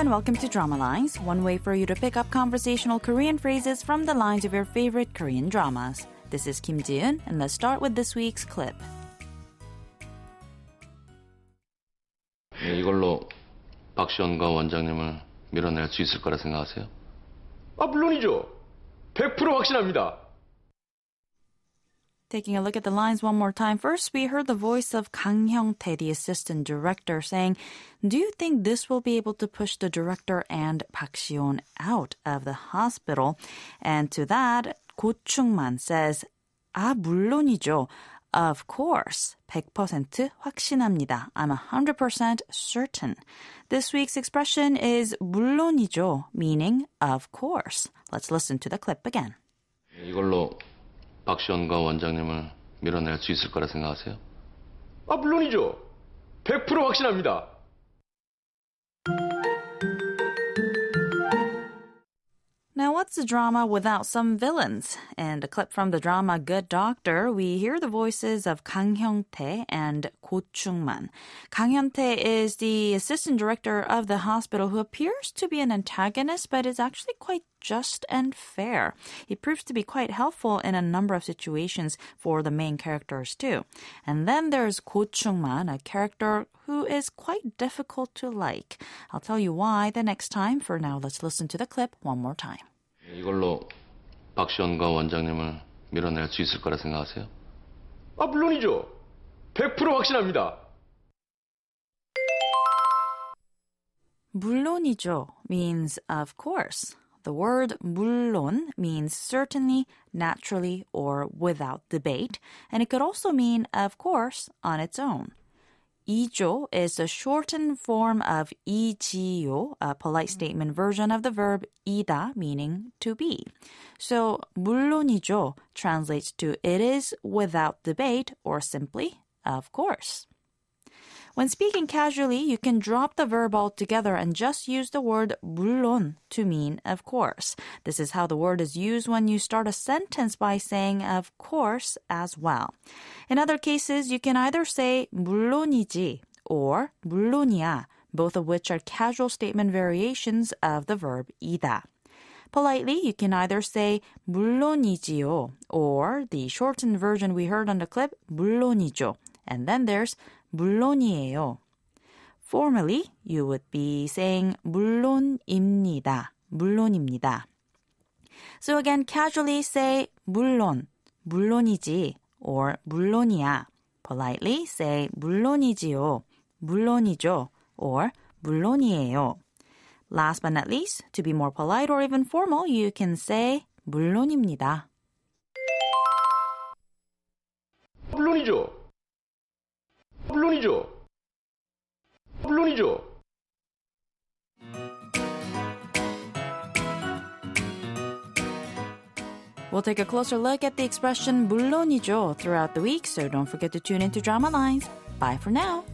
and welcome to Drama Lines, one way for you to pick up conversational Korean phrases from the lines of your favorite Korean dramas. This is Kim Ji-eun, and let's start with this week's clip. 예, 이걸로 박시원과 원장님을 밀어낼 수 있을 거라 생각하세요? 아, 물론이죠. 100% 확신합니다. Taking a look at the lines one more time. First, we heard the voice of Kang Hyung-tae, the assistant director, saying, Do you think this will be able to push the director and Park Si-yeon out of the hospital? And to that, Go Chung-man says, 아, 물론이죠. Of course. 100% 확신합니다. I'm 100% certain. This week's expression is 물론이죠, meaning of course. Let's listen to the clip again. 예, 이걸로 박시원과 원장님을 밀어낼 수 있을 거라 생각하세요? 아, 물론이죠. 100% 확신합니다. What's a drama without some villains? In a clip from the drama Good Doctor, we hear the voices of Kang Hyung-tae and Ko Chung-man. Kang Hyung-tae is the assistant director of the hospital who appears to be an antagonist, but is actually quite just and fair. He proves to be quite helpful in a number of situations for the main characters too. And then there's Ko Chung-man, a character who is quite difficult to like. I'll tell you why the next time. For now, let's listen to the clip one more time. 예, 이걸로 박시원과 원장님을 밀어낼 수 있을 거라 생각하세요? 아, 물론이죠. 100% 확신합니다. 물론이죠 means of course. The word 물론 means certainly, naturally, or without debate, and it could also mean of course on its own. 이죠 is a shortened form of 이지요, a polite statement version of the verb 이다, meaning to be. So 물론이죠 translates to it is without debate or simply of course. When speaking casually, you can drop the verb altogether and just use the word 물론 to mean of course. This is how the word is used when you start a sentence by saying of course as well. In other cases, you can either say 물론이지 or 물론이야, both of which are casual statement variations of the verb 이다. Politely, you can either say 물론이지요 or the shortened version we heard on the clip 물론이죠. And then there's 물론이에요. Formally, you would be saying 물론입니다. 물론입니다. So again, casually say 물론, 물론이지, or 물론이야. Politely say 물론이지요, 물론이죠, or 물론이에요. Last but not least, to be more polite or even formal, you can say 물론입니다. 물론이죠. 물론이죠. 물론이죠. We'll take a closer look at the expression 물론이죠 throughout the week, so don't forget to tune into Drama Lines. Bye for now.